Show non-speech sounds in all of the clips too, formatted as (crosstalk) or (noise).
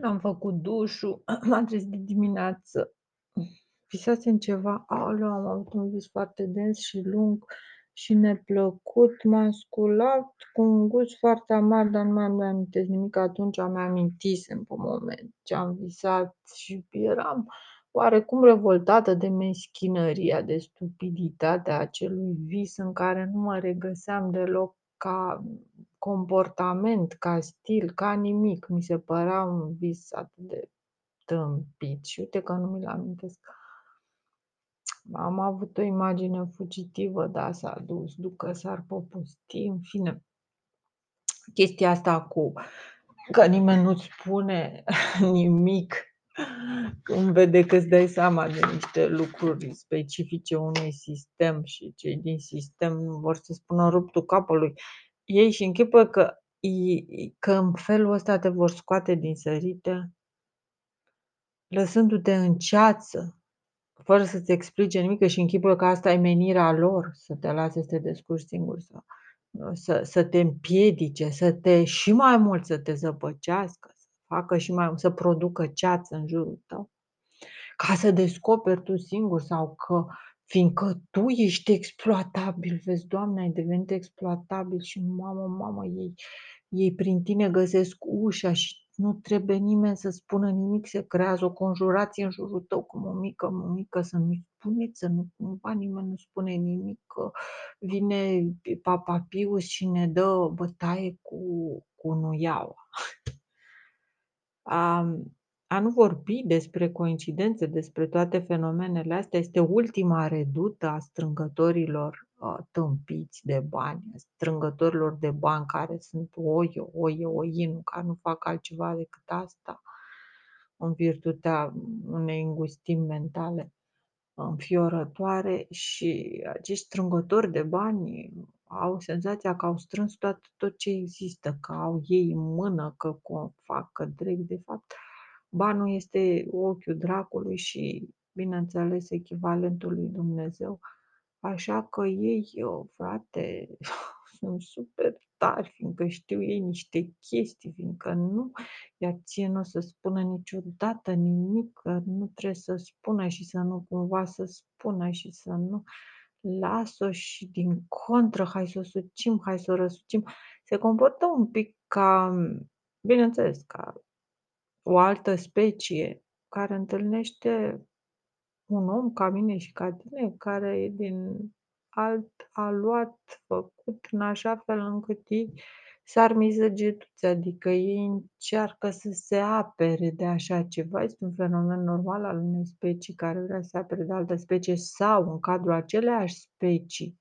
Am făcut dușul, (clears throat) m-am trezit de dimineață, visasem ceva, aoleu, am avut un vis foarte dens și lung și neplăcut, m-am sculat cu un gust foarte amar, dar nu mai îmi amintesc nimic, atunci mi-amintisem pe moment ce am visat și eram oarecum revoltată de meschinăria, de stupiditatea acelui vis în care nu mă regăseam deloc ca comportament, ca stil, ca nimic. Mi se părea un vis atât de tâmpit și uite că nu mi-l amintesc. Am avut o imagine fugitivă, da, s-a dus, ducă s-ar păpusti, în fine. Chestia asta cu că nimeni nu-ți spune (laughs) nimic când vede că îți dai seama de niște lucruri specifice unui sistem și cei din sistem nu vor să spună ruptul capului. Ei și închipă că că în felul ăsta te vor scoate din sărite lăsându-te în ceață, fără să-ți explice nimic și închipuie că asta e menirea lor, să te lase să te descurci singur, să să să te împiedice, să te și mai mult să te zăpăcească, să facă și mai să producă ceață în jurul tău, ca să descoperi tu singur sau că fiindcă tu ești exploatabil, vezi, Doamne, ai devenit exploatabil și mamă, mamă, ei ei prin tine găsesc ușa și nu trebuie nimeni să spună nimic, se creează o conjurație în jurul tău cu mămică, mămică, să nu-i spuneți, să nu cumva nimeni nu spune nimic, că vine Papa Pius și ne dă bătaie cu cu nuiaua. A a nu vorbi despre coincidențe, despre toate fenomenele astea este ultima redută a strângătorilor, ă, tâmpiți de bani, a strângătorilor de bani care sunt oio, oie, oinul, care nu fac altceva decât asta în virtutea unei îngustimi mentale înfiorătoare și acești strângători de bani au senzația că au strâns tot tot ce există, că au ei în mână, că fac, că dreg, de fapt banul este ochiul dracului și, bineînțeles, echivalentul lui Dumnezeu. Așa că ei, frate, (laughs) sunt super tari, fiindcă știu ei niște chestii, fiindcă nu iar ție n-o să spună niciodată nimic, că nu trebuie să spună și să nu cumva să spună și să nu lasă-o și din contră, hai să o sucim, hai să o răsucim. Se comportă un pic ca, bineînțeles, ca o altă specie care întâlnește un om ca mine și ca tine, care e din alt aluat, făcut în așa fel încât ei s-ar mizăgetuți, adică ei încearcă să se apere de așa ceva. Este un fenomen normal al unei specii care vrea să se apere de altă specie sau în cadrul aceleiași specii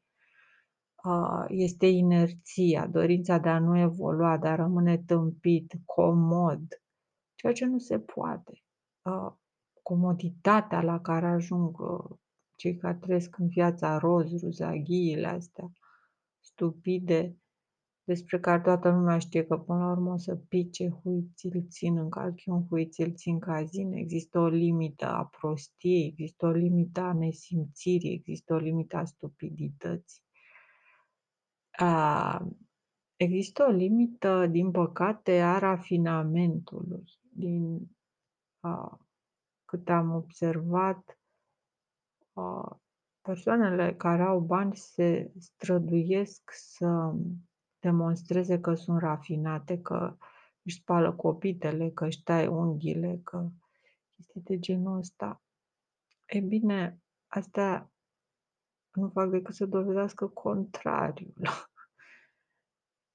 a este inerția, dorința de a nu evolua, de a rămâne tâmpit, comod, ceea ce nu se poate. A comoditatea la care ajung cei care trăiesc în viața roz, ruzaghiile astea stupide, despre care toată lumea știe că până la urmă o să pice, hui ți-l țin în calchiun, hui ți-l țin cazin, există o limită a prostiei, există o limită a nesimțirii, există o limită a stupidității. A există o limită, din păcate, a rafinamentului, din a câte am observat a persoanele care au bani se străduiesc să demonstreze că sunt rafinate, că își spală copitele, că își taie unghiile, că chestii de genul ăsta. E bine, astea nu fac decât să dovedească contrariul.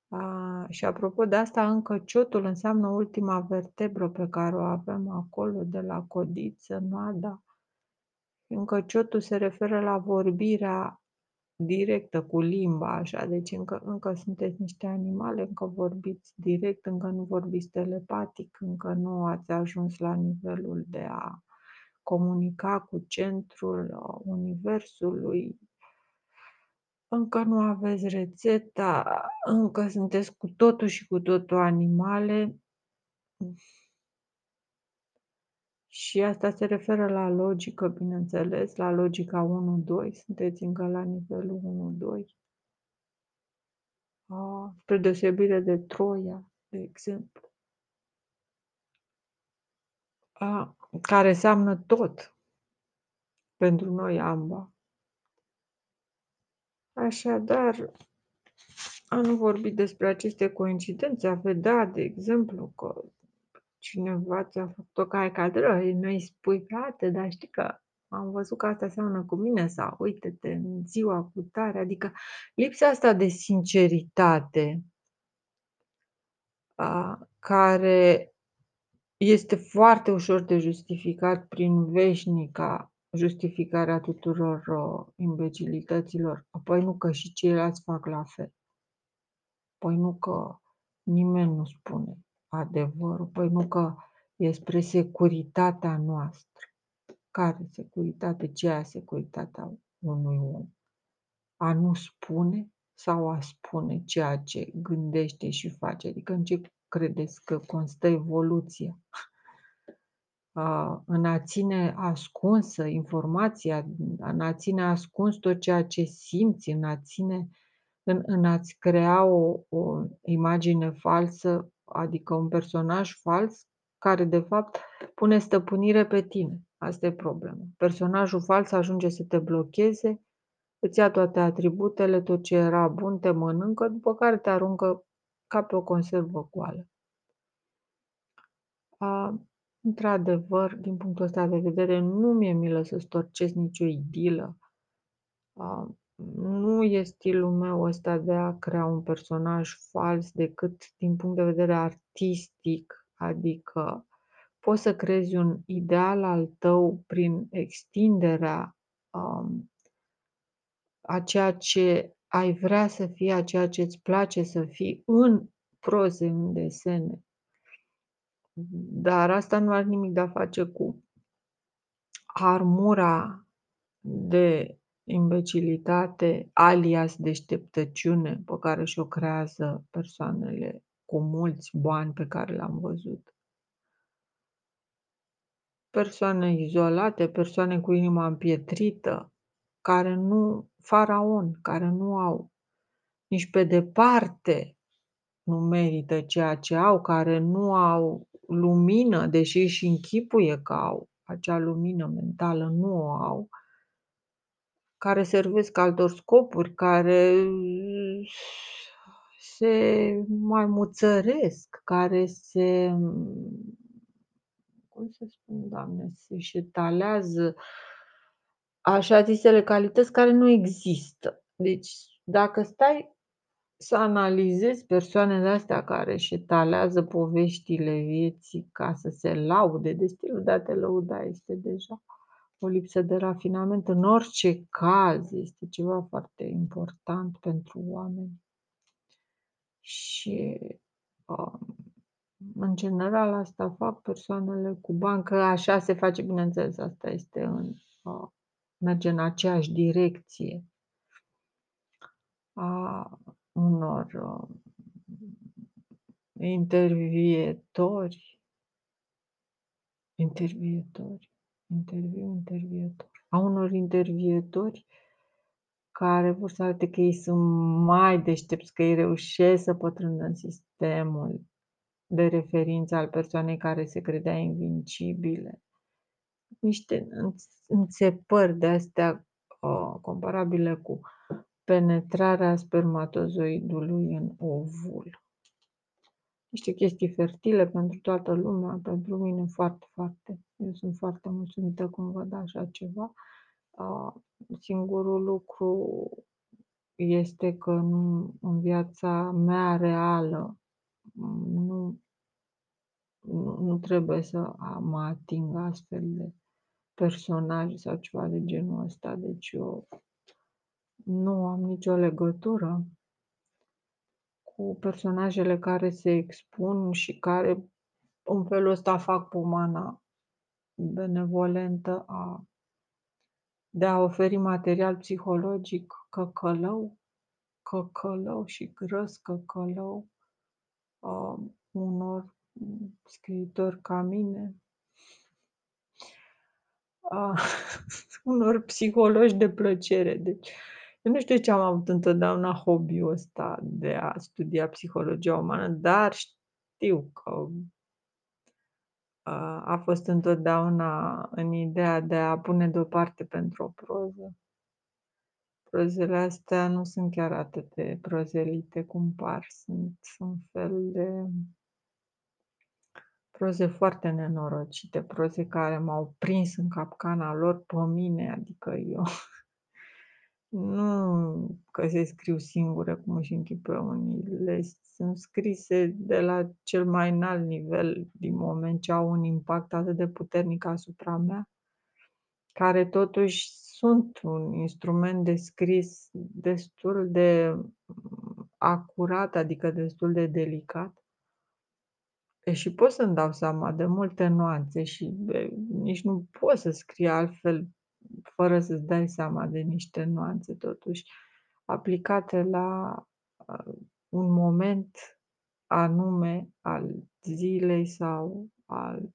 A, și apropo de asta, încăciotul înseamnă ultima vertebră pe care o avem acolo, de la codiță, noada. Încăciotul se referă la vorbirea directă cu limba, așa, deci încă încă sunteți niște animale, încă vorbiți direct, încă nu vorbiți telepatic, încă nu ați ajuns la nivelul de a comunica cu centrul universului. Încă nu aveți rețeta, încă sunteți cu totul și cu totul animale. Și asta se referă la logică, bineînțeles, la logica 1-2, sunteți încă la nivelul 1-2. A, spre deosebire de Troia, de exemplu. A care înseamnă tot pentru noi amba. Așadar, a nu vorbi despre aceste coincidențe, a vedea, de exemplu, că cineva ți-a făcut o cale cadră, nu-i spui: "Frate, dar știi că am văzut că asta seamănă cu mine" sau "Uite-te în ziua cutare", adică lipsa asta de sinceritate a care este foarte ușor de justificat prin veșnica justificare a tuturor, uh, imbecilităților. Păi nu, că și ceilalți fac la fel. Păi nu, că nimeni nu spune adevărul. Păi nu, că e spre securitatea noastră. Care securitate? Ce e securitatea unui om? A nu spune sau a spune ceea ce gândește și face? Adică în ce credeți că constă evoluția? A, în a ține ascunsă informația, în a ține ascuns tot ceea ce simți, în a ține în în a-ți crea o o imagine falsă, adică un personaj fals, care de fapt pune stăpânire pe tine. Asta e problema. Personajul fals ajunge să te blocheze, îți ia toate atributele, tot ce era bun te mănâncă, după care te aruncă ca pe o conservă goală. A, într-adevăr, din punctul ăsta de vedere, nu mi-e milă să storcesc nicio idilă. A, nu e stilul meu ăsta de a crea un personaj fals decât din punct de vedere artistic, adică poți să creezi un ideal al tău prin extinderea, um, a ceea ce ai vrea să fii, a ceea ce îți place să fii în proze, în desene. Dar asta nu are nimic de a face cu armura de imbecilitate alias deșteptăciune pe care și-o creează persoanele cu mulți bani pe care le-am văzut. Persoane izolate, persoane cu inima împietrită, care nu faraon, care nu au nici pe departe nu merită ceea ce au, care nu au lumină, deși își închipuie că au acea lumină mentală, nu o au care servesc altor scopuri, care se mai muțăresc, care se cum să spun, Doamne, se șetalează așa zisele calități care nu există. Deci, dacă stai să analizezi persoanele astea care își etalează poveștile vieții ca să se laude, de stilul de a te lăuda este deja o lipsă de rafinament. În orice caz este ceva foarte important pentru oameni. Și, um, în general asta fac persoanele cu bani, că așa se face, bineînțeles, asta este în uh, merge în aceeași direcție a unor uh, intervietori. Intervietori. Interviu intervietor. A unor intervietori care vor să arate că ei sunt mai deștepți, că ei reușesc să pătrundă în sistemul de referință al persoanei care se credea invincibile. Niște înțepări de astea uh, comparabile cu penetrarea spermatozoidului în ovul. Niște chestii fertile pentru toată lumea, pentru mine foarte, foarte. Eu sunt foarte mulțumită cum văd așa ceva. Uh, singurul lucru este că nu, în viața mea reală nu, nu, nu trebuie să mă ating astfel de personaje sau ceva de genul ăsta. Deci eu nu am nicio legătură cu personajele care se expun și care în felul ăsta fac pomana benevolentă a de a oferi material psihologic căcălău, căcălău și grăs căcălău uh, unor scriitori ca mine, uh, (laughs) unor psihologi de plăcere. Deci, eu nu știu de ce am avut întotdeauna hobby-ul ăsta de a studia psihologia umană, dar știu că a a fost întotdeauna în ideea de a pune deoparte pentru o proză. Prozele astea nu sunt chiar atât de prozelite cum par, sunt un fel de proze foarte nenorocite, proze care m-au prins în capcana lor pe mine, adică eu (laughs) nu că se scriu singure cum își închipuie unii, le sunt scrise de la cel mai înalt nivel din moment ce au un impact atât de puternic asupra mea, care totuși sunt un instrument de scris destul de acurat, adică destul de delicat. Și pot să-mi dau seama de multe nuanțe și nici nu poți să scrii altfel fără să-ți dai seama de niște nuanțe totuși aplicate la un moment anume al zilei sau al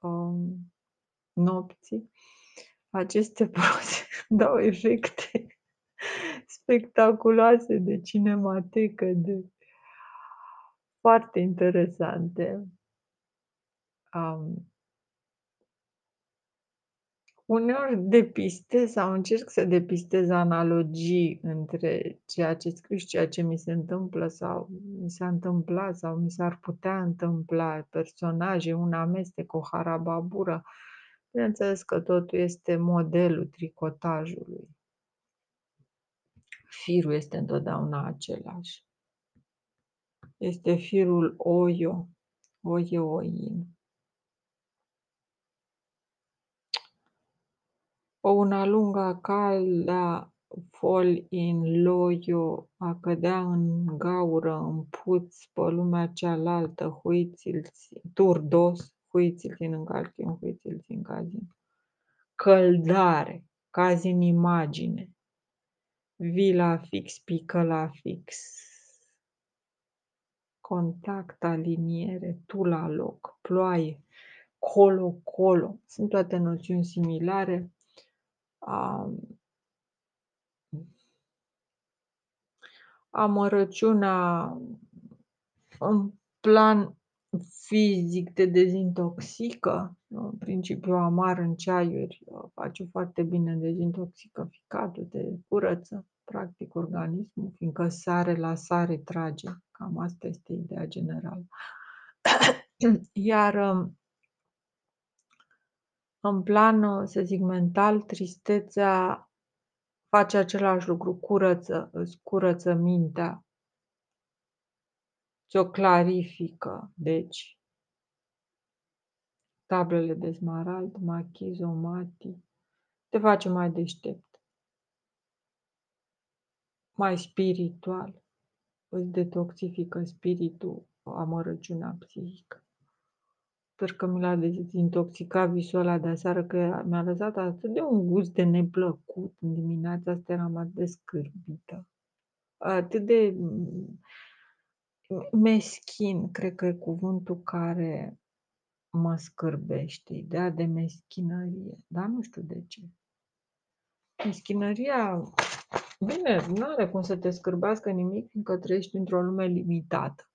um, nopții. Aceste (laughs) proze dau efecte spectaculoase de cinematecă, de foarte interesante. Um, uneori depistez sau încerc să depistez analogii între ceea ce scriu și ceea ce mi se întâmplă sau mi s-a întâmplat sau mi s-ar putea întâmpla, personaje, un amestec, o harababură. Bineînțeles că totul este modelul tricotajului. Firul este întotdeauna același. Este firul oio, oie oin. O una lungă calea fol in loio, a cădea în gaură, în puț, pe lumea cealaltă, huiți-l, turdos, huiți-l în calchin, huiți-l în cazin. Căldare, cazi în imagine, vila fix, pică la fix, contact, aliniere, tu la loc, ploaie, colo-colo, sunt toate noțiuni similare. Um, amărăciunea în plan fizic te dezintoxică, în principiu amar în ceaiuri face foarte bine dezintoxicatul, te curăță practic organismul, fiindcă sare la sare trage. Cam asta este ideea generală. (coughs) Iar um, în plan, să zic, mental, tristețea face același lucru, curăță, îți curăță mintea, ți-o clarifică, deci tablele de smarald, machizomati, te face mai deștept, mai spiritual, îți detoxifică spiritul, amărăciunea psihică. Sper că mi l-a dezintoxicat visul ăla de aseară, că mi-a lăsat atât de un gust de neplăcut în dimineața asta, eram atât de scârbită. Atât de meschin, cred că e cuvântul care mă scârbește, ideea de meschinărie, dar nu știu de ce. Meschinăria, bine, nu are cum să te scârbească nimic, fiindcă trăiești într-o lume limitată.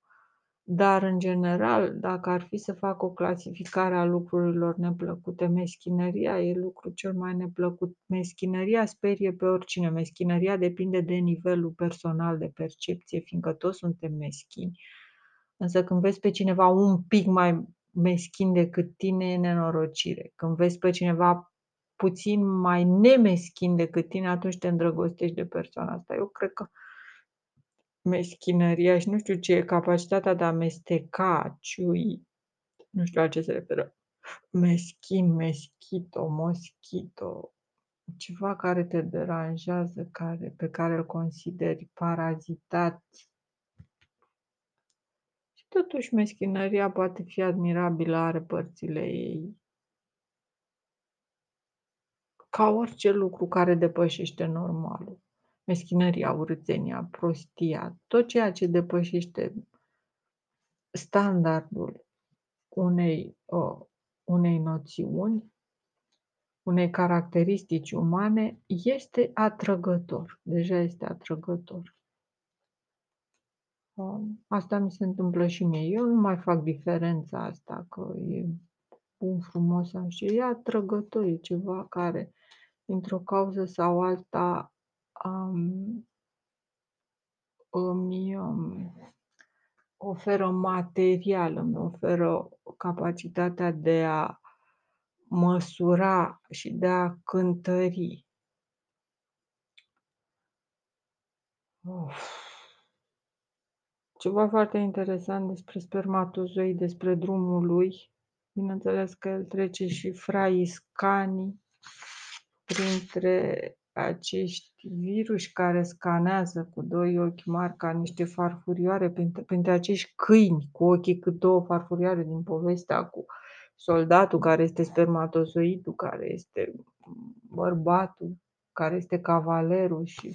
Dar, în general, dacă ar fi să fac o clasificare a lucrurilor neplăcute, meschinăria e lucrul cel mai neplăcut. Meschinăria sperie pe oricine. Meschinăria depinde de nivelul personal de percepție, fiindcă toți suntem meschini. Însă când vezi pe cineva un pic mai meschin decât tine, e nenorocire. Când vezi pe cineva puțin mai nemeschin decât tine, atunci te îndrăgostești de persoana asta. Eu cred că meschinăria și nu știu ce e capacitatea de a mesteca, ciui, nu știu la ce se referă, meschin, meschito, moschito, ceva care te deranjează, care, pe care îl consideri parazitat. Și totuși meschinăria poate fi admirabilă, are părțile ei. Ca orice lucru care depășește normalul meschinăria, urâțenia, prostia, tot ceea ce depășește standardul unei, uh, unei noțiuni, unei caracteristici umane, este atrăgător. Deja este atrăgător. Uh, asta mi se întâmplă și mie. Eu nu mai fac diferența asta, că e bun frumos așa, e atrăgător, e ceva care, dintr-o cauză sau alta, um, îmi um, oferă material, îmi oferă capacitatea de a măsura și de a cântări. Of. Ceva foarte interesant despre spermatozoi, despre drumul lui. Bineînțeles că el trece și fraii scanii printre acești viruși care scanează cu doi ochi mari ca niște farfurioare, printre, printre acești câini cu ochii cât două farfurioare din povestea cu soldatul care este spermatozoidul, care este bărbatul, care este cavalerul și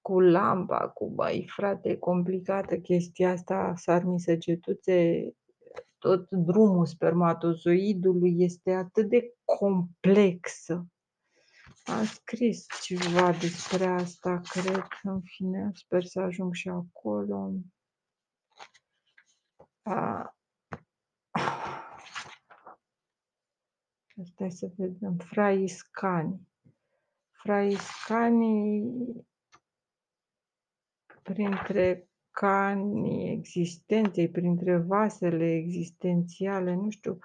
cu lampa, cu băi, frate, e complicată chestia asta, sarmi săgetuțe, tot drumul spermatozoidului este atât de complexă. Am scris ceva despre asta, cred, în fine, sper să ajung și acolo. A... Stai să vedem. Fraiscani. Fraiscani printre canii existenței, printre vasele existențiale, nu știu,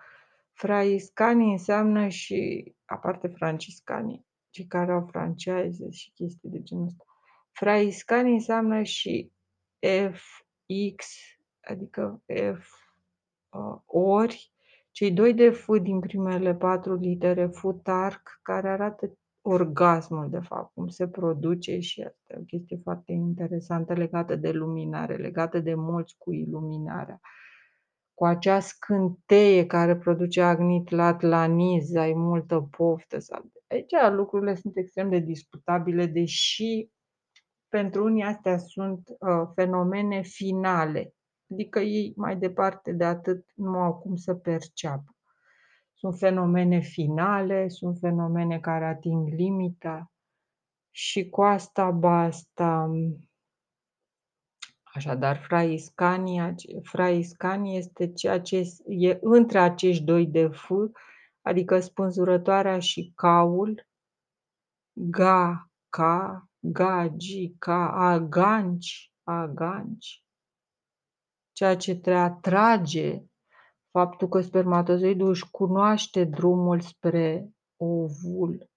fraiscanii înseamnă și, aparte franciscanii, cei care au franchise și chestii de genul ăsta, fraiscanii înseamnă și FX, adică F uh, ori, cei doi de F din primele patru litere, futarc, care arată orgasmul, de fapt, cum se produce și asta e o chestie foarte interesantă legată de luminare, legată de mulți cu iluminarea. Cu acea scânteie care produce agnit latlaniz, ai multă poftă. Sau... Aici lucrurile sunt extrem de disputabile, deși pentru unii astea sunt uh, fenomene finale, adică ei mai departe de atât nu au cum să perceapă. Sunt fenomene finale, sunt fenomene care ating limita și cu asta basta. Așadar, fraiscania, fraiscania este ceea ce e între acești doi de F, adică spânzurătoarea și caul, ga, ca, ga, gi, ca, aganci, aganci, ceea ce te atrage faptul că spermatozoidul își cunoaște drumul spre ovul.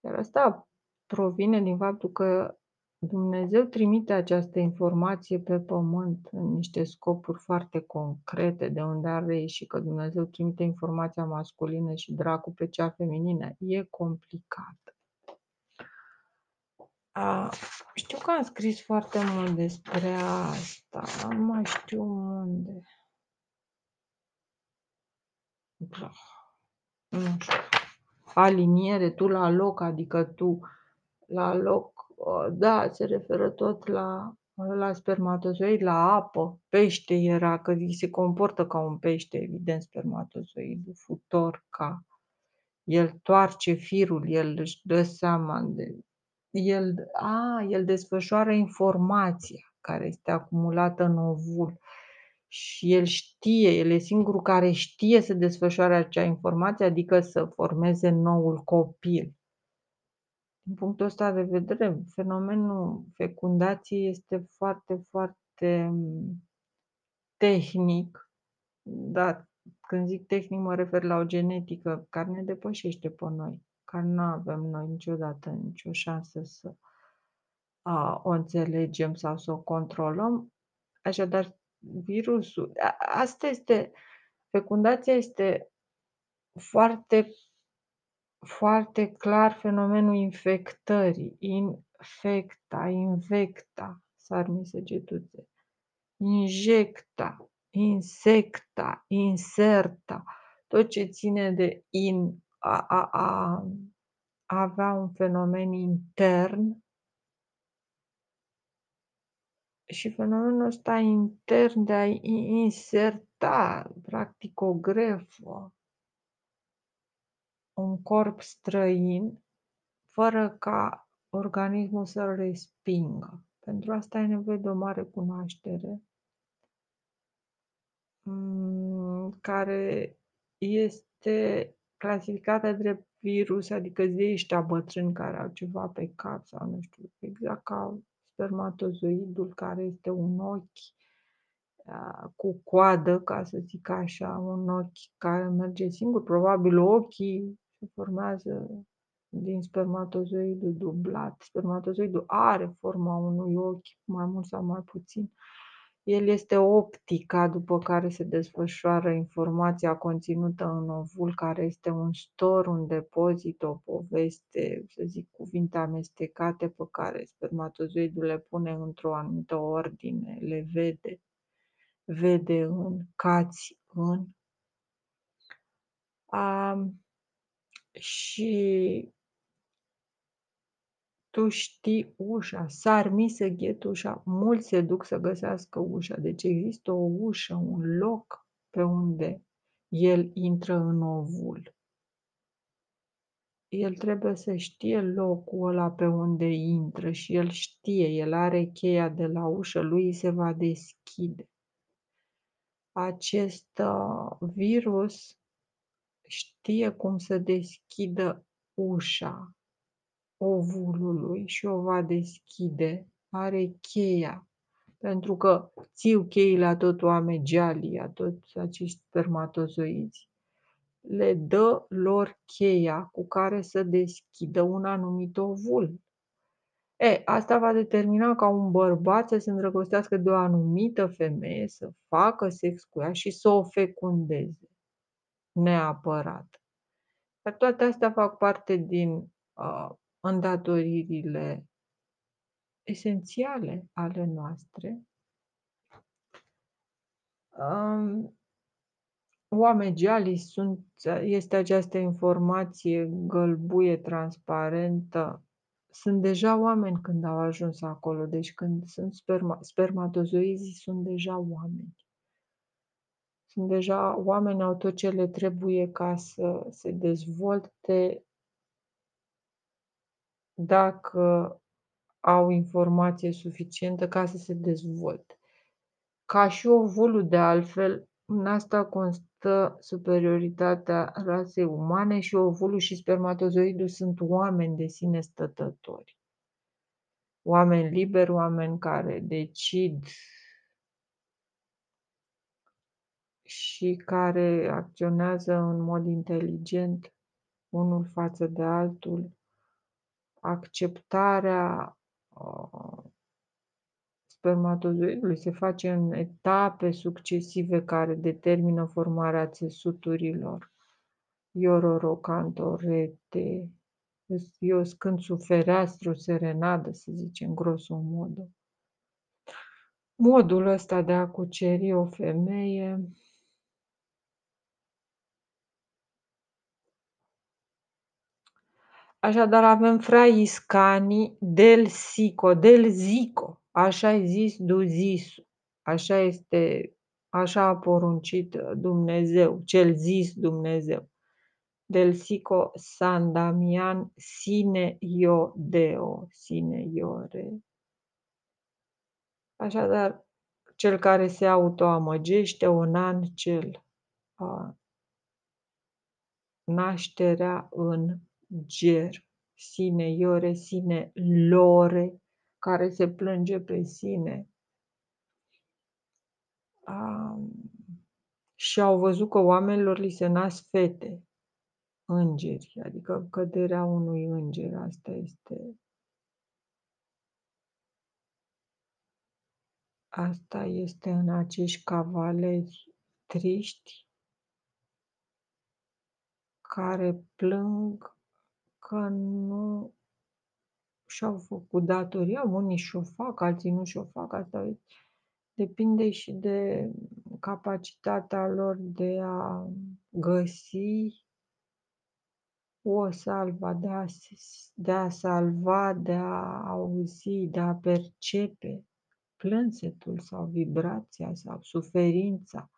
Iar asta provine din faptul că Dumnezeu trimite această informație pe pământ în niște scopuri foarte concrete, de unde are reieșit că Dumnezeu trimite informația masculină și dracu pe cea feminină. E complicat. A, știu că am scris foarte mult despre asta, nu mai știu unde. Da. Nu știu. Aliniere, tu la loc, adică tu la loc, ă, da, se referă tot la, la spermatozoid, la apă. Pește era, că se comportă ca un pește, evident, spermatozoidul, futor, ca el toarce firul, el își dă seama de el, a, el desfășoară informația care este acumulată în ovul și el știe, el e singurul care știe să desfășoare acea informație, adică să formeze noul copil. Din punctul ăsta de vedere, fenomenul fecundației este foarte, foarte mm, tehnic, dar când zic tehnic mă refer la o genetică care ne depășește pe noi, care nu avem noi niciodată nicio șansă să a, o înțelegem sau să o controlăm. Așadar, virusul. Asta este, fecundația este foarte, foarte clar fenomenul infectării, infecta, invecta, sarmi săgetuțe, injecta, insecta, inserta, tot ce ține de in, a, a, a, a avea un fenomen intern. Și fenomenul ăsta intern de a inserta, practic, o grefă, un corp străin, fără ca organismul să-l respingă. Pentru asta ai nevoie de o mare cunoaștere mm, care este clasificată drept virus, adică de ăștia bătrâni care au ceva pe cap sau nu știu, exact ca spermatozoidul care este un ochi cu coadă, ca să zic așa, un ochi care merge singur, probabil ochii se formează din spermatozoidul dublat. Spermatozoidul are forma unui ochi, mai mult sau mai puțin. El este optica după care se desfășoară informația conținută în ovul, care este un stor, un depozit, o poveste, să zic, cuvinte amestecate pe care spermatozoidul le pune într-o anumită ordine, le vede, vede în, cați în. Um, și tu știi ușa, s-ar mi să ghet ușa, mulți se duc să găsească ușa, deci există o ușă, un loc pe unde el intră în ovul. El trebuie să știe locul ăla pe unde intră și el știe, el are cheia de la ușă, lui se va deschide. Acest uh, virus știe cum să deschidă ușa ovulului și o va deschide, are cheia, pentru că țiu cheile a tot oamegealii, a toți acești spermatozoizi. Le dă lor cheia cu care să deschidă un anumit ovul. E, asta va determina ca un bărbat să se îndrăgostească de o anumită femeie, să facă sex cu ea și să o fecundeze. Neapărat. Dar toate astea fac parte din uh, îndatoririle esențiale ale noastre, um, oamegealii sunt, este această informație gălbuie, transparentă. Sunt deja oameni când au ajuns acolo, deci când sunt sperma, spermatozoizii sunt deja oameni. Sunt deja oameni, au tot ce le trebuie ca să se dezvolte dacă au informație suficientă ca să se dezvolte. Ca și ovulul de altfel, în asta constă superioritatea rasei umane și ovulul și spermatozoidul sunt oameni de sine stătători. Oameni liberi, oameni care decid și care acționează în mod inteligent unul față de altul, acceptarea uh, spermatozoidului se face în etape succesive care determină formarea țesuturilor. Iororocantorete, eu când sufereastru serenadă, să zicem, grosul modul. Modul ăsta de a cuceri o femeie Așadar avem fraiscanii del sico, del zico, așa ai zis du zisu, așa este, așa a poruncit Dumnezeu, cel zis Dumnezeu. Del sico San Damian sine io deo, sine iore. Așadar, cel care se autoamăgește, un an cel a, nașterea în ger, sine iore, sine lore, care se plânge pe sine. Um, și au văzut că oamenilor li se nasc fete, îngeri, adică căderea unui înger, asta este Asta este în acești cavaleri triști care plâng că nu și-au făcut datoria, unii și-o fac, alții nu și-o fac, asta depinde și de capacitatea lor de a găsi o salva, de a, de a salva, de a auzi, de a percepe plânsetul sau vibrația sau suferința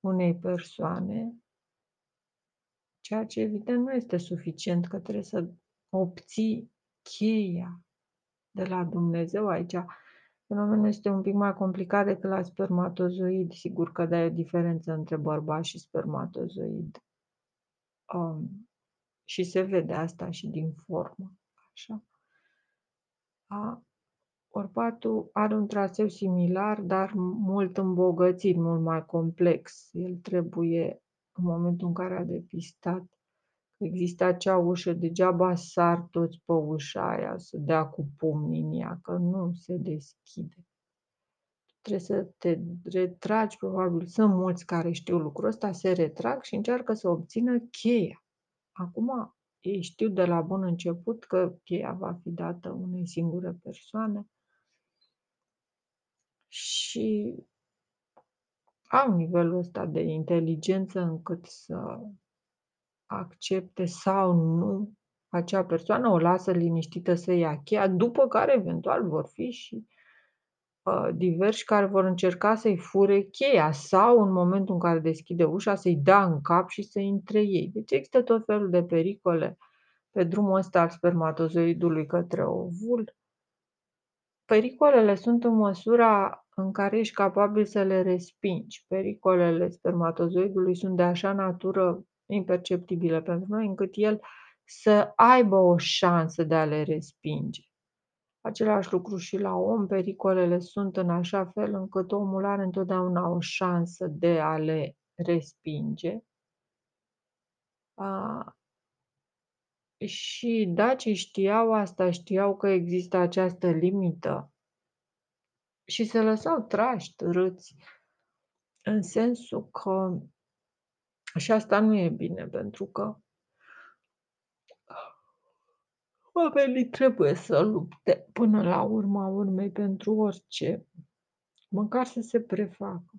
unei persoane Ceea ce evident nu este suficient, că trebuie să obții cheia de la Dumnezeu aici. Fenomenul este un pic mai complicat decât la spermatozoid. Sigur că da, e o diferență între bărbat și spermatozoid. Um, și se vede asta și din formă. Așa. A, Orpatul are un traseu similar, dar mult îmbogățit, mult mai complex. El trebuie, în momentul în care a depistat există acea ușă, degeaba sar toți pe ușa aia să dea cu pumnii în ea, că nu se deschide. Trebuie să te retragi, probabil sunt mulți care știu lucrul ăsta, se retrag și încearcă să obțină cheia. Acum, ei știu de la bun început că cheia va fi dată unei singure persoane și au nivelul ăsta de inteligență încât să accepte sau nu acea persoană, o lasă liniștită să ia cheia, după care eventual vor fi și uh, diversi care vor încerca să-i fure cheia sau în momentul în care deschide ușa să-i dea în cap și să intre ei. Deci există tot felul de pericole pe drumul ăsta al spermatozoidului către ovul. Pericolele sunt în măsura în care ești capabil să le respingi. Pericolele spermatozoidului sunt de așa natură imperceptibile pentru noi, încât el să aibă o șansă de a le respinge. Același lucru și la om, pericolele sunt în așa fel încât omul are întotdeauna o șansă de a le respinge. A, și dacii știau asta, știau că există această limită și se lăsau trași, târâți, în sensul că și asta nu e bine, pentru că oamenii trebuie să lupte până la urma urmei pentru orice, măcar să se prefacă.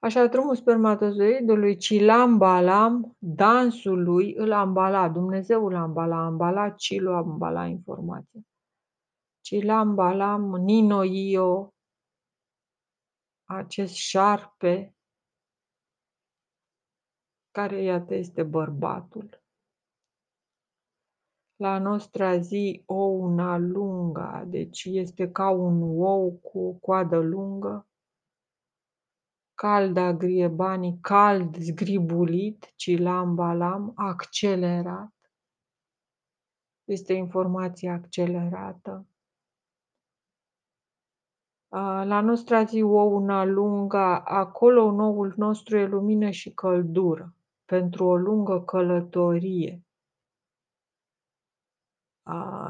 Așa, drumul spermatozoidului, Cilam Balam, dansul lui îl ambala, Dumnezeu îl ambala, ambala, Cilu ambala informația. Cilam Balam, Nino Io, acest șarpe, care iată este bărbatul. La nostra zi, ou una lunga, deci este ca un ou cu o coadă lungă, cald agriebani, cald zgribulit, cilam balam, accelerat. Este informație accelerată. La nostra zi o una lungă, acolo noul nostru e lumină și căldură, pentru o lungă călătorie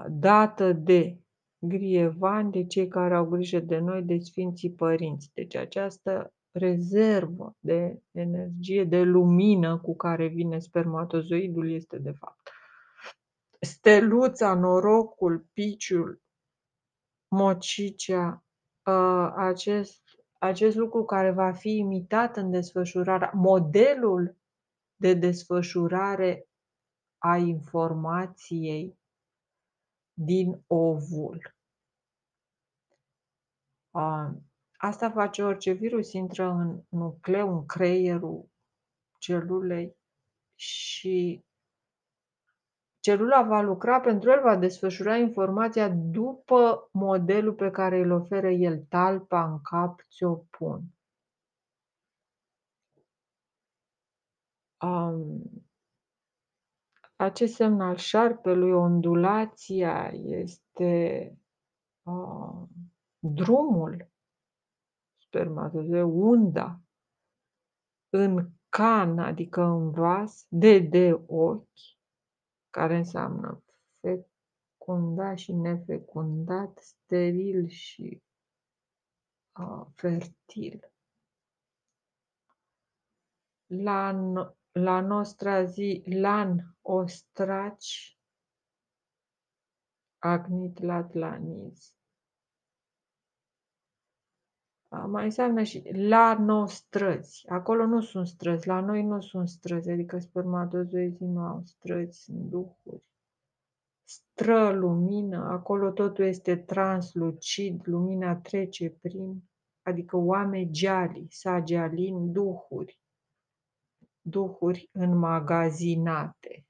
dată de grievani, de cei care au grijă de noi, de Sfinții Părinți. Deci această rezervă de energie, de lumină cu care vine spermatozoidul este de fapt steluța, norocul, piciul, mocicea, ă, acest, acest lucru care va fi imitat în desfășurarea, modelul de desfășurare a informației din ovul. Asta face orice virus, intră în nucleu, în creierul celulei și celula va lucra pentru el, va desfășura informația după modelul pe care îl oferă el, talpa în cap, ți-o pun. Um, acest semn al șarpelui, ondulația, este uh, drumul spermatozoide, unda în can, adică în vas, de de ochi, care înseamnă fecundat și nefecundat, steril și uh, fertil. La, la nostra zi, lan ostraci, agnit latlaniz. Mai înseamnă și la nostrăzi. Acolo nu sunt străzi, la noi nu sunt străzi, adică spermatozoizii nu au străzi, sunt duhuri. Stră lumină, acolo totul este translucid, lumina trece prin, adică oameni geali, sagealin, duhuri, duhuri înmagazinate.